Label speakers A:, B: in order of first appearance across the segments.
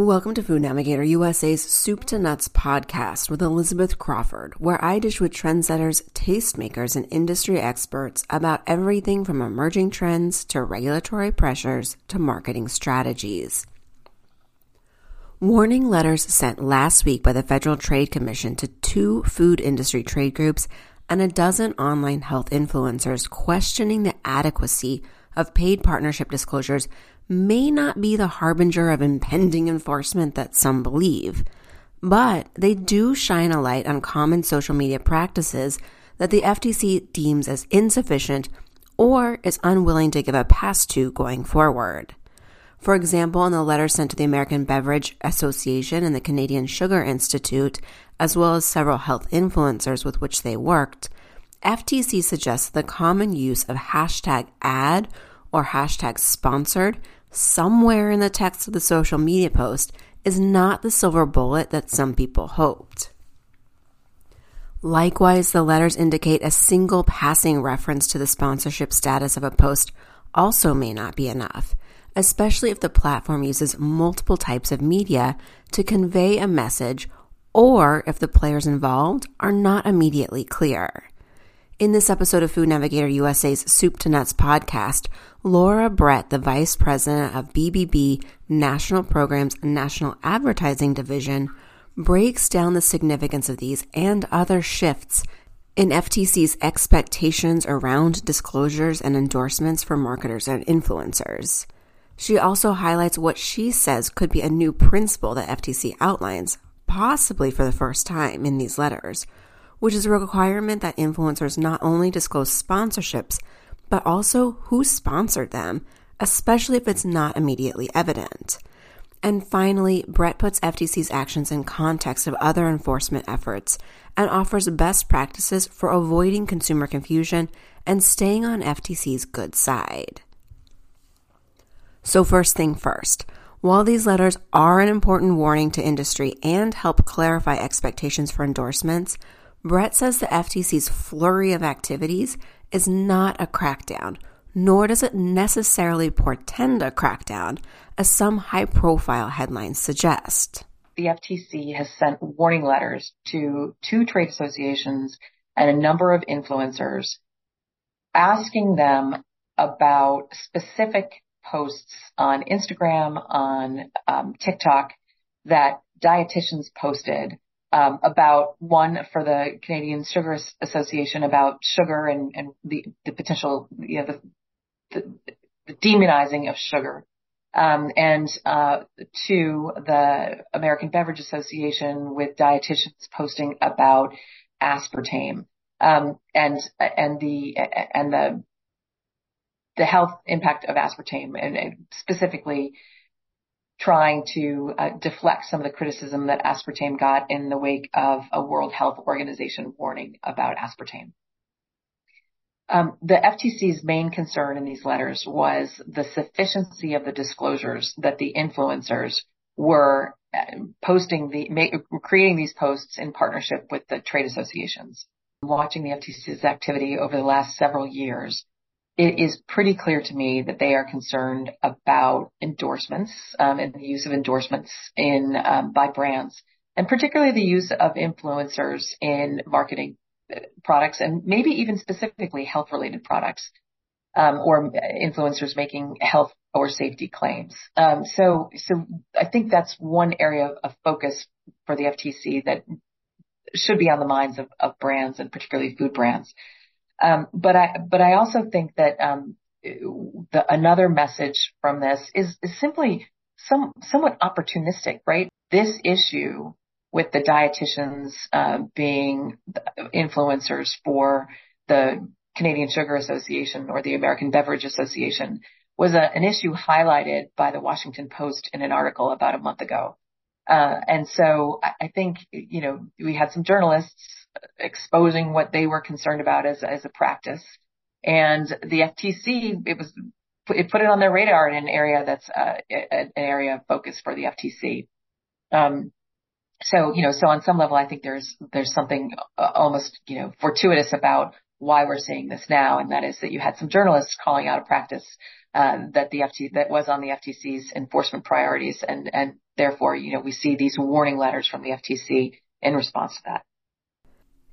A: Welcome to Food Navigator USA's Soup to Nuts podcast with Elizabeth Crawford, where I dish with trendsetters, tastemakers, and industry experts about everything from emerging trends to regulatory pressures to marketing strategies. Warning letters sent last week by the Federal Trade Commission to two food industry trade groups and a dozen online health influencers questioning the adequacy of paid partnership disclosures may not be the harbinger of impending enforcement that some believe, but they do shine a light on common social media practices that the FTC deems as insufficient or is unwilling to give a pass to going forward. For example, in the letter sent to the American Beverage Association and the Canadian Sugar Institute, as well as several health influencers with which they worked, FTC suggests the common use of hashtag ad or hashtag sponsored somewhere in the text of the social media post is not the silver bullet that some people hoped. Likewise, the letters indicate a single passing reference to the sponsorship status of a post also may not be enough, especially if the platform uses multiple types of media to convey a message or if the players involved are not immediately clear. In this episode of Food Navigator USA's Soup to Nuts podcast, Laura Brett, the Vice President of BBB National Programs and National Advertising Division, breaks down the significance of these and other shifts in FTC's expectations around disclosures and endorsements for marketers and influencers. She also highlights what she says could be a new principle that FTC outlines, possibly for the first time in these letters which is a requirement that influencers not only disclose sponsorships, but also who sponsored them, especially if it's not immediately evident. And finally, Brett puts FTC's actions in context of other enforcement efforts and offers best practices for avoiding consumer confusion and staying on FTC's good side. So, first thing first, while these letters are an important warning to industry and help clarify expectations for endorsements, Brett says the FTC's flurry of activities is not a crackdown, nor does it necessarily portend a crackdown, as some high profile headlines suggest.
B: The FTC has sent warning letters to two trade associations and a number of influencers asking them about specific posts on Instagram, on um, TikTok that dietitians posted um, about one for the Canadian Sugar Association about sugar and, and the, the potential, you know, the, the, the demonizing of sugar. Um, and, uh, to the American Beverage Association with dietitians posting about aspartame, um, and, and the, and the, the health impact of aspartame and, and specifically trying to uh, deflect some of the criticism that aspartame got in the wake of a World Health Organization warning about aspartame. Um, the FTC's main concern in these letters was the sufficiency of the disclosures that the influencers were uh, posting the, creating these posts in partnership with the trade associations. Watching the FTC's activity over the last several years, it is pretty clear to me that they are concerned about endorsements um, and the use of endorsements in um, by brands, and particularly the use of influencers in marketing uh, products and maybe even specifically health-related products, um, or influencers making health or safety claims. Um, so, so I think that's one area of focus for the FTC that should be on the minds of, of brands and particularly food brands. Um, but I, but I also think that, um, the, another message from this is, is simply some, somewhat opportunistic, right? This issue with the dietitians, uh, being influencers for the Canadian Sugar Association or the American Beverage Association was a, an issue highlighted by the Washington Post in an article about a month ago. Uh, and so I, I think, you know, we had some journalists exposing what they were concerned about as, as a practice. And the FTC, it was, it put it on their radar in an area that's uh, an area of focus for the FTC. Um, so, you know, so on some level, I think there's, there's something uh, almost, you know, fortuitous about why we're seeing this now, and that is that you had some journalists calling out a practice uh, that the FT that was on the FTC's enforcement priorities, and and therefore, you know, we see these warning letters from the FTC in response to that.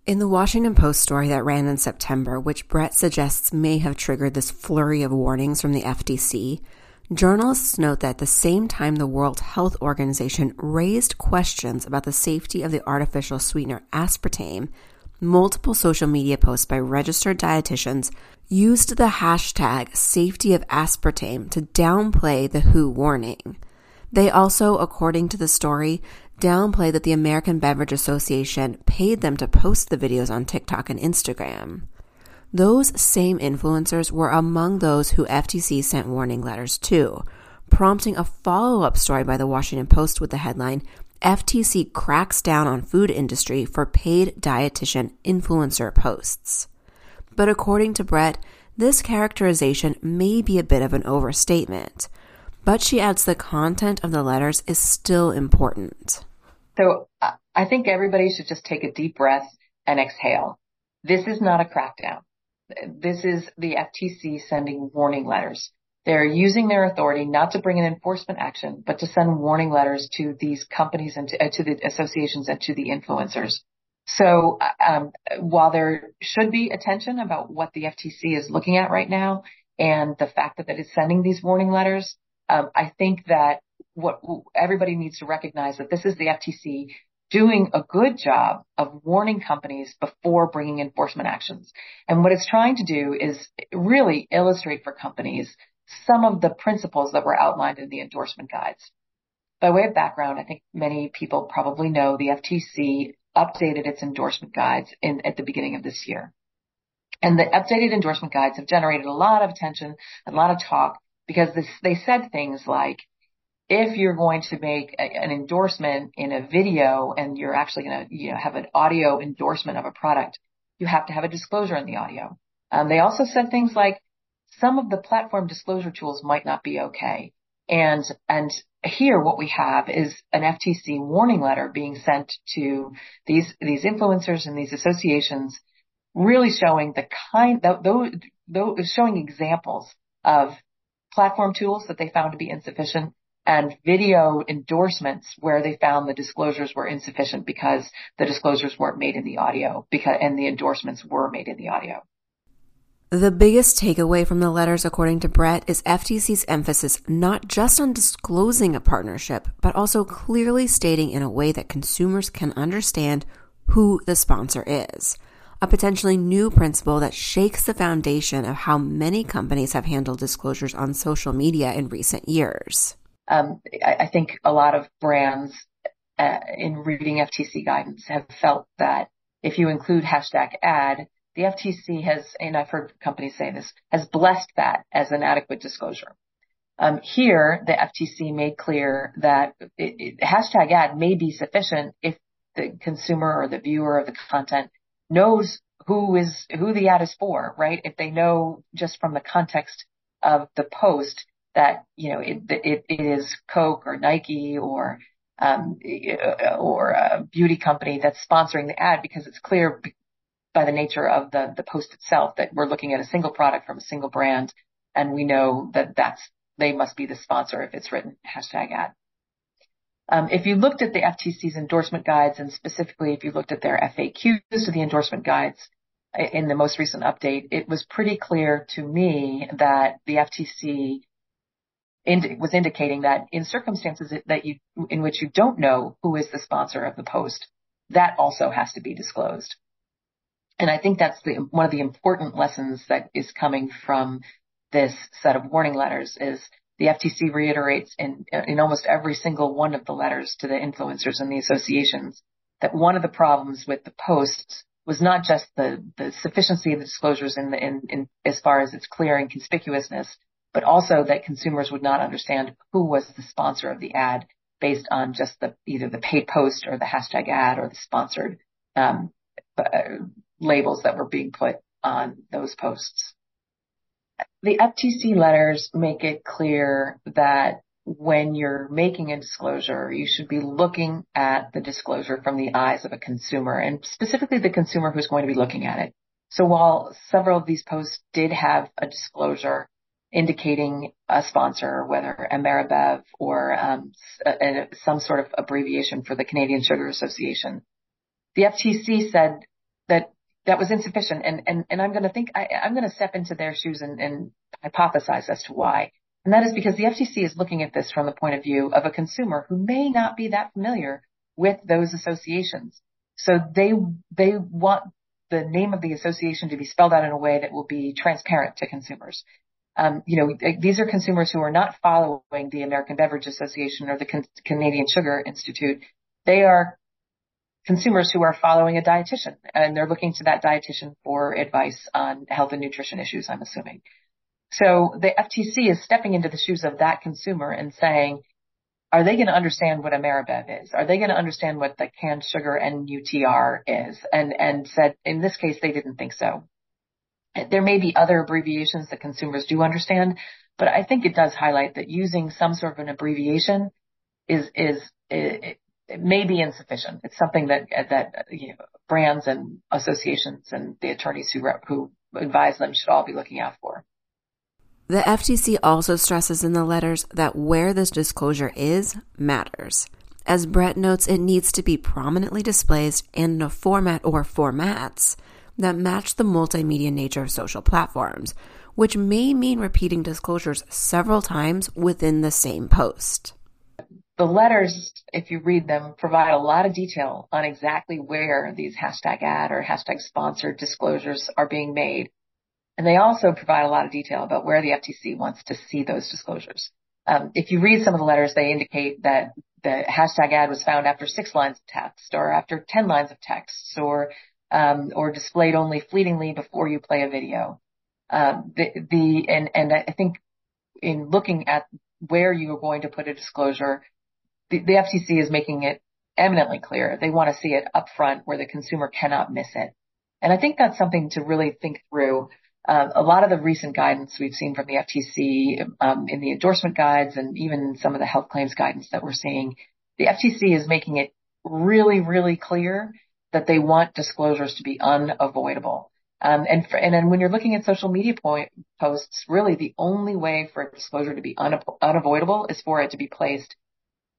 A: In the Washington Post story that ran in September, which Brett suggests may have triggered this flurry of warnings from the FTC, journalists note that at the same time the World Health Organization raised questions about the safety of the artificial sweetener aspartame, multiple social media posts by registered dietitians used the hashtag safety of aspartame to downplay the WHO warning. They also, according to the story, downplay that the American Beverage Association paid them to post the videos on TikTok and Instagram. Those same influencers were among those who FTC sent warning letters to, prompting a follow up story by the Washington Post with the headline FTC cracks down on food industry for paid dietitian influencer posts. But according to Brett, this characterization may be a bit of an overstatement. But she adds the content of the letters is still important.
B: So I think everybody should just take a deep breath and exhale. This is not a crackdown. This is the FTC sending warning letters. They're using their authority not to bring an enforcement action, but to send warning letters to these companies and to, uh, to the associations and to the influencers. So um, while there should be attention about what the FTC is looking at right now and the fact that it is sending these warning letters, um, I think that what everybody needs to recognize that this is the FTC doing a good job of warning companies before bringing enforcement actions. And what it's trying to do is really illustrate for companies some of the principles that were outlined in the endorsement guides. By way of background, I think many people probably know the FTC updated its endorsement guides in, at the beginning of this year. And the updated endorsement guides have generated a lot of attention a lot of talk because this, they said things like, if you're going to make a, an endorsement in a video and you're actually going to you know, have an audio endorsement of a product, you have to have a disclosure in the audio. Um, they also said things like some of the platform disclosure tools might not be okay. And, and here what we have is an FTC warning letter being sent to these, these influencers and these associations really showing the kind, those, those, showing examples of platform tools that they found to be insufficient and video endorsements where they found the disclosures were insufficient because the disclosures weren't made in the audio because, and the endorsements were made in the audio.
A: The biggest takeaway from the letters, according to Brett, is FTC's emphasis not just on disclosing a partnership, but also clearly stating in a way that consumers can understand who the sponsor is. A potentially new principle that shakes the foundation of how many companies have handled disclosures on social media in recent years.
B: Um, I, think a lot of brands uh, in reading FTC guidance have felt that if you include hashtag ad, the FTC has, and I've heard companies say this, has blessed that as an adequate disclosure. Um, here, the FTC made clear that it, it, hashtag ad may be sufficient if the consumer or the viewer of the content knows who is who the ad is for, right? If they know just from the context of the post that, you know, it, it, it is Coke or Nike or, um, or a beauty company that's sponsoring the ad because it's clear by the nature of the, the post itself that we're looking at a single product from a single brand and we know that that's, they must be the sponsor if it's written hashtag ad. Um, if you looked at the FTC's endorsement guides and specifically if you looked at their FAQs to the endorsement guides in the most recent update, it was pretty clear to me that the FTC was indicating that in circumstances that you, in which you don't know who is the sponsor of the post, that also has to be disclosed. And I think that's the, one of the important lessons that is coming from this set of warning letters is the FTC reiterates in, in almost every single one of the letters to the influencers and the associations that one of the problems with the posts was not just the, the sufficiency of the disclosures in, the, in, in as far as its clear and conspicuousness, but also that consumers would not understand who was the sponsor of the ad based on just the either the paid post or the hashtag ad or the sponsored um, uh, labels that were being put on those posts. The FTC letters make it clear that when you're making a disclosure, you should be looking at the disclosure from the eyes of a consumer and specifically the consumer who's going to be looking at it. So while several of these posts did have a disclosure indicating a sponsor, whether Ameribev or um, a, a, some sort of abbreviation for the Canadian Sugar Association, the FTC said that was insufficient. And, and, and I'm going to think, I, am going to step into their shoes and, and hypothesize as to why. And that is because the FTC is looking at this from the point of view of a consumer who may not be that familiar with those associations. So they, they want the name of the association to be spelled out in a way that will be transparent to consumers. Um, you know, these are consumers who are not following the American Beverage Association or the Can- Canadian Sugar Institute. They are consumers who are following a dietitian and they're looking to that dietitian for advice on health and nutrition issues, I'm assuming. So the FTC is stepping into the shoes of that consumer and saying, are they going to understand what Ameribev is? Are they going to understand what the canned sugar NUTR is? And, and said, in this case, they didn't think so. There may be other abbreviations that consumers do understand, but I think it does highlight that using some sort of an abbreviation is, is, it may be insufficient. It's something that, that, you know, brands and associations and the attorneys who, who advise them should all be looking out for.
A: The FTC also stresses in the letters that where this disclosure is matters. As Brett notes, it needs to be prominently displayed in a format or formats that match the multimedia nature of social platforms, which may mean repeating disclosures several times within the same post.
B: The letters, if you read them, provide a lot of detail on exactly where these hashtag ad or hashtag sponsored disclosures are being made and they also provide a lot of detail about where the FTC wants to see those disclosures. Um, if you read some of the letters, they indicate that the hashtag ad was found after six lines of text or after 10 lines of text or, um, or displayed only fleetingly before you play a video. Um, the, the, and, and I think in looking at where you are going to put a disclosure, the, the FTC is making it eminently clear. They want to see it up front where the consumer cannot miss it. And I think that's something to really think through uh, a lot of the recent guidance we've seen from the FTC um, in the endorsement guides and even some of the health claims guidance that we're seeing, the FTC is making it really, really clear that they want disclosures to be unavoidable. Um, and, for, and when you're looking at social media point, posts, really the only way for a disclosure to be un, unavoidable is for it to be placed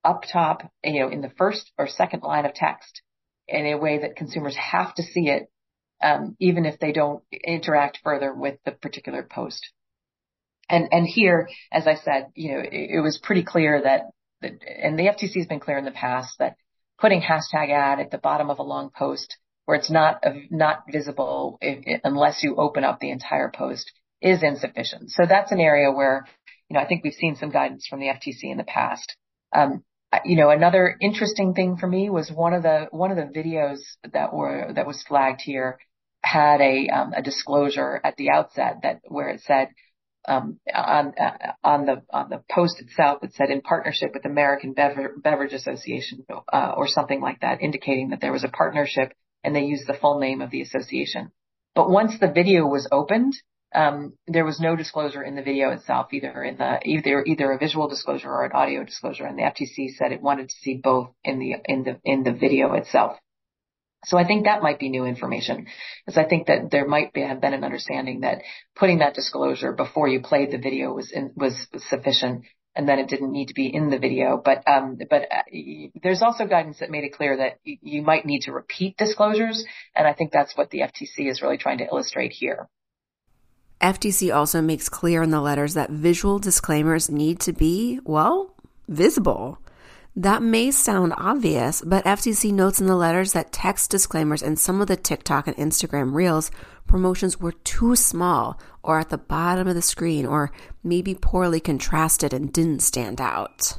B: up top, you know, in the first or second line of text in a way that consumers have to see it um, even if they don't interact further with the particular post. And and here, as I said, you know, it, it was pretty clear that, that, and the FTC has been clear in the past that putting hashtag ad at the bottom of a long post where it's not not visible if, unless you open up the entire post is insufficient. So that's an area where, you know, I think we've seen some guidance from the FTC in the past. Um, you know, another interesting thing for me was one of the one of the videos that were that was flagged here had a um, a disclosure at the outset that where it said um, on uh, on the on the post itself it said in partnership with American Bever- Beverage Association uh, or something like that, indicating that there was a partnership and they used the full name of the association. But once the video was opened, um, there was no disclosure in the video itself, either in the either either a visual disclosure or an audio disclosure, and the FTC said it wanted to see both in the in the in the video itself. So I think that might be new information because I think that there might be, have been an understanding that putting that disclosure before you played the video was in, was sufficient and then it didn't need to be in the video. But um, but uh, there's also guidance that made it clear that you might need to repeat disclosures, and I think that's what the FTC is really trying to illustrate here.
A: FTC also makes clear in the letters that visual disclaimers need to be well visible. That may sound obvious, but FTC notes in the letters that text disclaimers in some of the TikTok and Instagram Reels promotions were too small or at the bottom of the screen or maybe poorly contrasted and didn't stand out.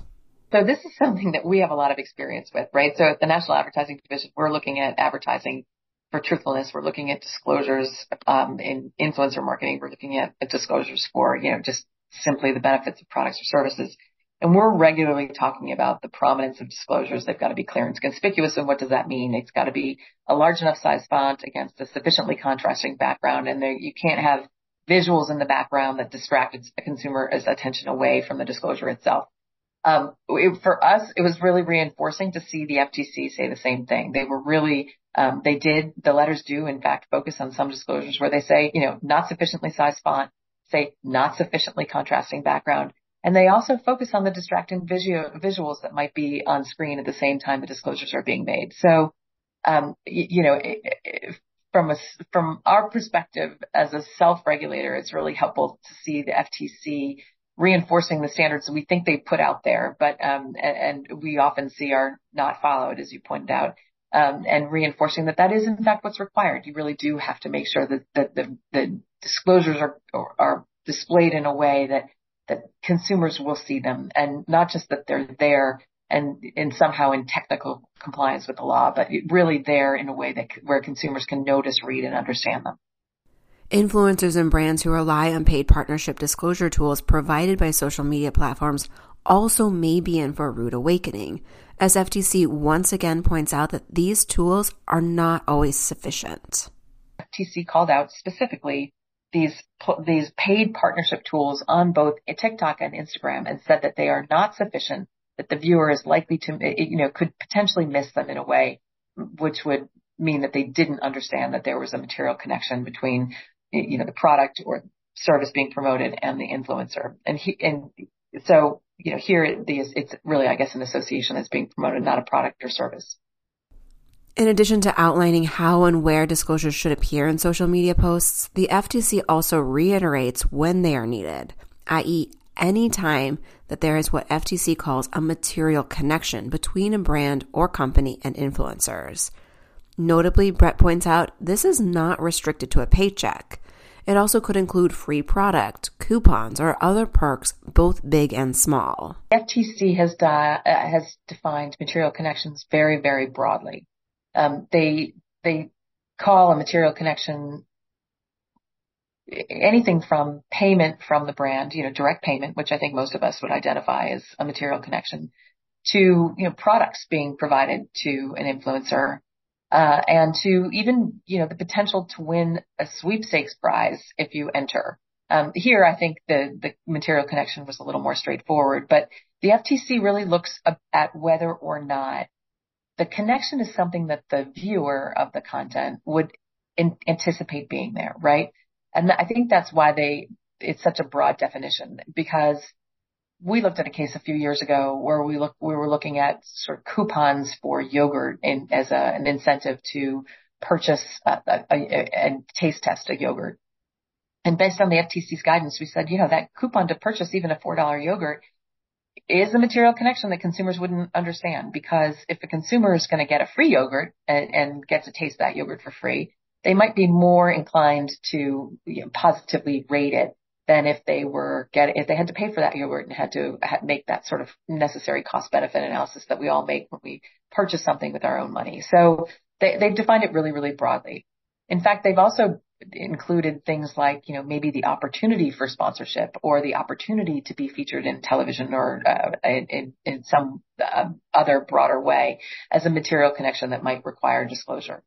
B: So this is something that we have a lot of experience with, right? So at the National Advertising Division, we're looking at advertising for truthfulness. We're looking at disclosures um, in influencer marketing. We're looking at disclosures for, you know, just simply the benefits of products or services. And we're regularly talking about the prominence of disclosures. They've got to be clear and conspicuous. And what does that mean? It's got to be a large enough size font against a sufficiently contrasting background. And there, you can't have visuals in the background that distract a consumer's attention away from the disclosure itself. Um, it, for us, it was really reinforcing to see the FTC say the same thing. They were really Um, they did, the letters do in fact focus on some disclosures where they say, you know, not sufficiently sized font, say not sufficiently contrasting background. And they also focus on the distracting visual, visuals that might be on screen at the same time the disclosures are being made. So, um, you, you know, from a, from our perspective as a self-regulator, it's really helpful to see the FTC reinforcing the standards that we think they put out there, but um, and, and, we often see are not followed, as you pointed out, um, and reinforcing that that is in fact what's required. You really do have to make sure that, that the, the disclosures are are displayed in a way that that consumers will see them, and not just that they're there and in somehow in technical compliance with the law, but really there in a way that where consumers can notice, read, and understand them.
A: Influencers and brands who rely on paid partnership disclosure tools provided by social media platforms also may be in for a rude awakening, as FTC once again points out that these tools are not always sufficient.
B: FTC called out specifically these these paid partnership tools on both TikTok and Instagram and said that they are not sufficient, that the viewer is likely to you know could potentially miss them in a way which would mean that they didn't understand that there was a material connection between you know, the product or service being promoted and the influencer. And he, and so, you know, here it's really, I guess, an association that's being promoted, not a product or service.
A: In addition to outlining how and where disclosures should appear in social media posts, the FTC also reiterates when they are needed, i.e., any time that there is what FTC calls a material connection between a brand or company and influencers. Notably, Brett points out this is not restricted to a paycheck. It also could include free product, coupons, or other perks, both big and small.
B: FTC has, uh, has defined material connections very, very broadly. Um, they they call a material connection anything from payment from the brand, you know, direct payment, which I think most of us would identify as a material connection, to you know products being provided to an influencer uh, and to even, you know, the potential to win a sweepstakes prize if you enter. Um, here, I think the, the material connection was a little more straightforward, but the FTC really looks at whether or not the connection is something that the viewer of the content would in, anticipate being there, right? And I think that's why they, it's such a broad definition because we looked at a case a few years ago where we look we were looking at sort of coupons for yogurt in, as a, an incentive to purchase and taste test a yogurt. And based on the FTC's guidance, we said, you know, that coupon to purchase even a four dollar yogurt is a material connection that consumers wouldn't understand because if a consumer is going to get a free yogurt and, and get to taste that yogurt for free, they might be more inclined to you know, positively rate it than if they were getting, if they had to pay for that yogurt and had to make that sort of necessary cost benefit analysis that we all make when we purchase something with our own money. So they, they've defined it really, really broadly. In fact, they've also included things like, you know, maybe the opportunity for sponsorship or the opportunity to be featured in television or uh, in, in, some uh, other broader way as a material connection that might require disclosure.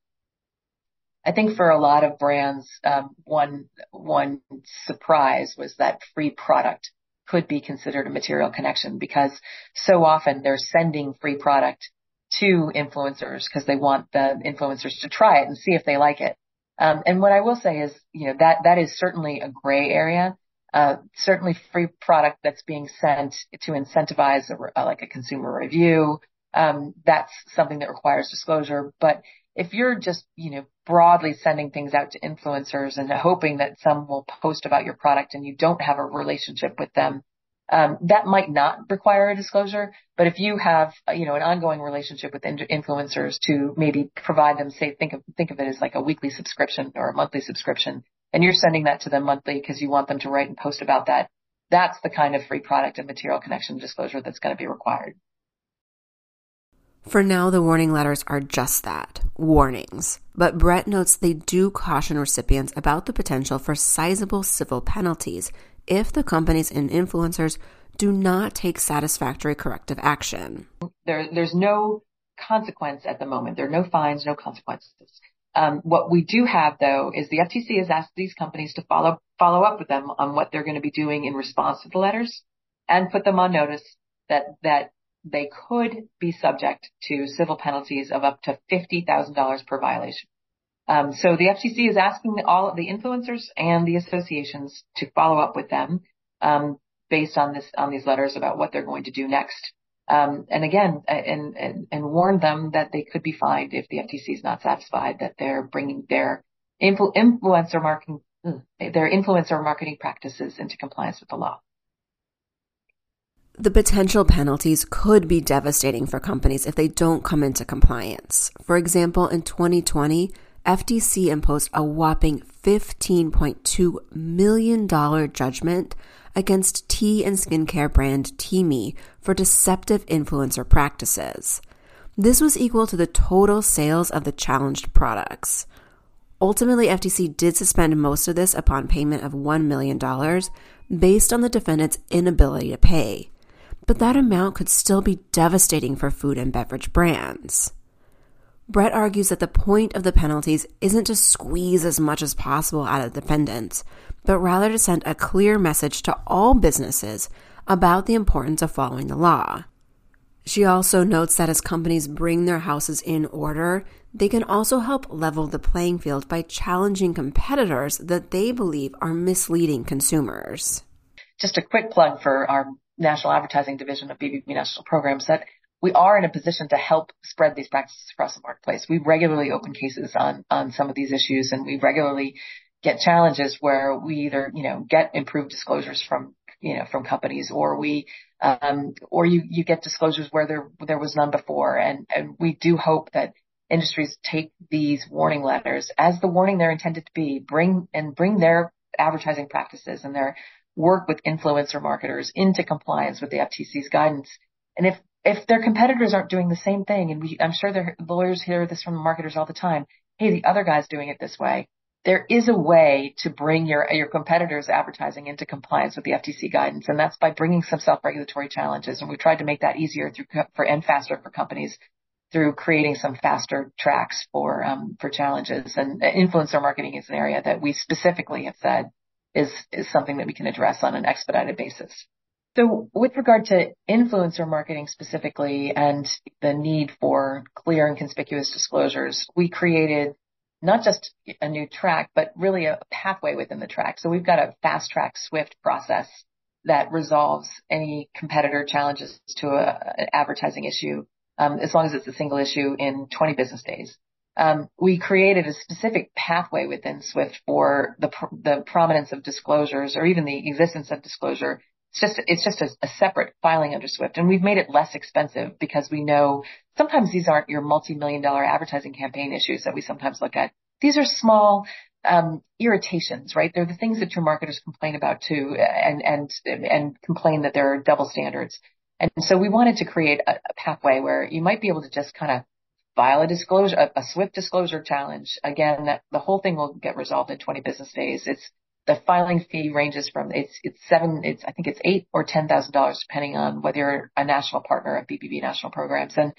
B: I think for a lot of brands, um, one one surprise was that free product could be considered a material connection because so often they're sending free product to influencers because they want the influencers to try it and see if they like it. Um, and what I will say is, you know, that that is certainly a gray area. Uh, certainly free product that's being sent to incentivize a, like a consumer review. Um, that's something that requires disclosure. But if you're just, you know, broadly sending things out to influencers and hoping that some will post about your product and you don't have a relationship with them, um, that might not require a disclosure. But if you have, you know, an ongoing relationship with influencers to maybe provide them, say, think of think of it as like a weekly subscription or a monthly subscription, and you're sending that to them monthly because you want them to write and post about that. That's the kind of free product and material connection disclosure that's going to be required.
A: For now, the warning letters are just that warnings. But Brett notes they do caution recipients about the potential for sizable civil penalties if the companies and influencers do not take satisfactory corrective action.
B: There, there's no consequence at the moment. There are no fines, no consequences. Um, what we do have though is the FTC has asked these companies to follow follow up with them on what they're going to be doing in response to the letters and put them on notice that that they could be subject to civil penalties of up to $50,000 per violation. Um, so the FTC is asking all of the influencers and the associations to follow up with them um, based on this on these letters about what they're going to do next. Um, and again, and, and, and warn them that they could be fined if the FTC is not satisfied that they're bringing their influ- influencer marketing their influencer marketing practices into compliance with the law.
A: The potential penalties could be devastating for companies if they don't come into compliance. For example, in 2020, FTC imposed a whopping $15.2 million judgment against tea and skincare brand Teami for deceptive influencer practices. This was equal to the total sales of the challenged products. Ultimately, FTC did suspend most of this upon payment of $1 million based on the defendant's inability to pay but that amount could still be devastating for food and beverage brands. Brett argues that the point of the penalties isn't to squeeze as much as possible out of defendants, but rather to send a clear message to all businesses about the importance of following the law. She also notes that as companies bring their houses in order, they can also help level the playing field by challenging competitors that they believe are misleading consumers.
B: Just a quick plug for our national advertising division of BBB National Programs that we are in a position to help spread these practices across the marketplace. We regularly open cases on, on some of these issues and we regularly get challenges where we either, you know, get improved disclosures from, you know, from companies or we, um, or you, you get disclosures where there, there was none before. And, and we do hope that industries take these warning letters as the warning they're intended to be, bring and bring their advertising practices and their work with influencer marketers into compliance with the FTC's guidance. And if if their competitors aren't doing the same thing, and we, I'm sure their lawyers hear this from marketers all the time, hey, the other guy's doing it this way. There is a way to bring your your competitors' advertising into compliance with the FTC guidance, and that's by bringing some self-regulatory challenges. And we've tried to make that easier through for and faster for companies through creating some faster tracks for um, for challenges. And influencer marketing is an area that we specifically have said is, is something that we can address on an expedited basis. So with regard to influencer marketing specifically and the need for clear and conspicuous disclosures, we created not just a new track, but really a pathway within the track. So we've got a fast track Swift process that resolves any competitor challenges to a, an advertising issue, um, as long as it's a single issue in 20 business days um, we created a specific pathway within Swift for the the prominence of disclosures or even the existence of disclosure. It's just it's just a, a, separate filing under Swift, and we've made it less expensive because we know sometimes these aren't your multi-million dollar advertising campaign issues that we sometimes look at. These are small um, irritations, right? They're the things that your marketers complain about too, and and and complain that there are double standards. And so we wanted to create a, a pathway where you might be able to just kind of file a disclosure, a, a swift disclosure challenge. Again, that the whole thing will get resolved in 20 business days. It's the filing fee ranges from it's it's seven it's I think it's eight or ten thousand dollars depending on whether you're a national partner of BBB national programs and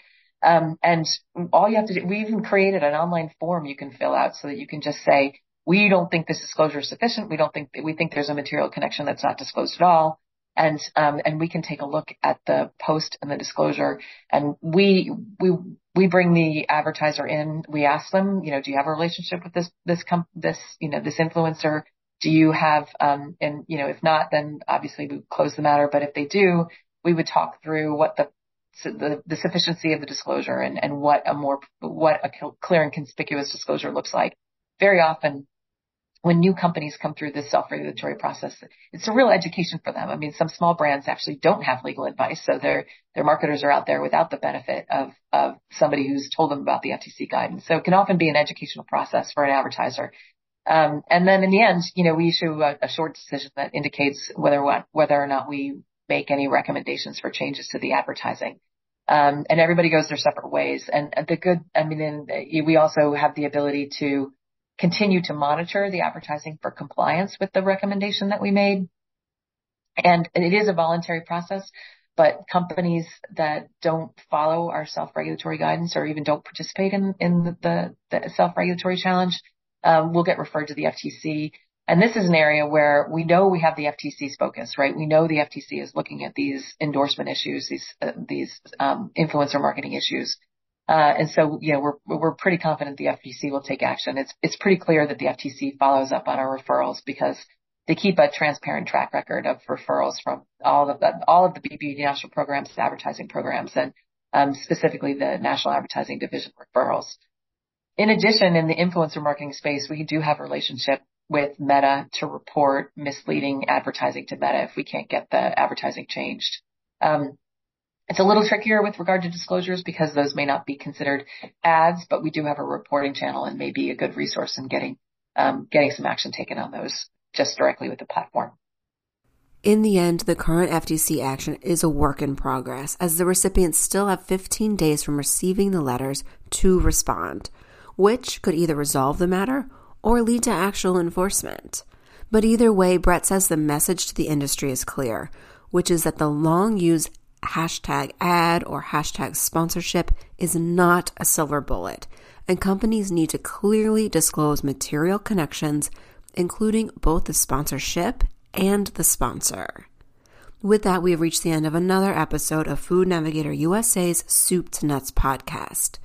B: um and all you have to do we even created an online form you can fill out so that you can just say we don't think this disclosure is sufficient we don't think we think there's a material connection that's not disclosed at all and um, and we can take a look at the post and the disclosure. And we we we bring the advertiser in. We ask them, you know, do you have a relationship with this this com- this you know this influencer? Do you have um, and you know if not, then obviously we close the matter. But if they do, we would talk through what the the, the sufficiency of the disclosure and, and what a more what a clear and conspicuous disclosure looks like. Very often, when new companies come through this self-regulatory process, it's a real education for them. I mean, some small brands actually don't have legal advice, so their their marketers are out there without the benefit of of somebody who's told them about the FTC guidance. So it can often be an educational process for an advertiser. Um, and then in the end, you know, we issue a, a short decision that indicates whether what whether or not we make any recommendations for changes to the advertising. Um, and everybody goes their separate ways. And the good, I mean, we also have the ability to continue to monitor the advertising for compliance with the recommendation that we made. And it is a voluntary process, but companies that don't follow our self-regulatory guidance or even don't participate in, in the, the self-regulatory challenge um, will get referred to the FTC. And this is an area where we know we have the FTC's focus, right? We know the FTC is looking at these endorsement issues, these uh, these um, influencer marketing issues, uh, and so you know we're we're pretty confident the FTC will take action. It's it's pretty clear that the FTC follows up on our referrals because they keep a transparent track record of referrals from all of the all of the BBB national programs, advertising programs, and um, specifically the National Advertising Division referrals. In addition, in the influencer marketing space, we do have a relationship with Meta to report misleading advertising to Meta if we can't get the advertising changed. Um, it's a little trickier with regard to disclosures because those may not be considered ads, but we do have a reporting channel and may be a good resource in getting um, getting some action taken on those just directly with the platform.
A: In the end, the current FTC action is a work in progress, as the recipients still have 15 days from receiving the letters to respond, which could either resolve the matter or lead to actual enforcement. But either way, Brett says the message to the industry is clear, which is that the long used hashtag ad or hashtag sponsorship is not a silver bullet, and companies need to clearly disclose material connections, including both the sponsorship and the sponsor. With that, we have reached the end of another episode of Food Navigator USA's Soup to Nuts podcast.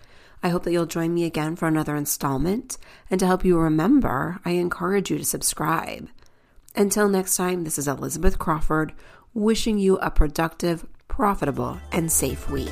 A: I hope that you'll join me again for another installment. And to help you remember, I encourage you to subscribe. Until next time, this is Elizabeth Crawford wishing you a productive, profitable, and safe week.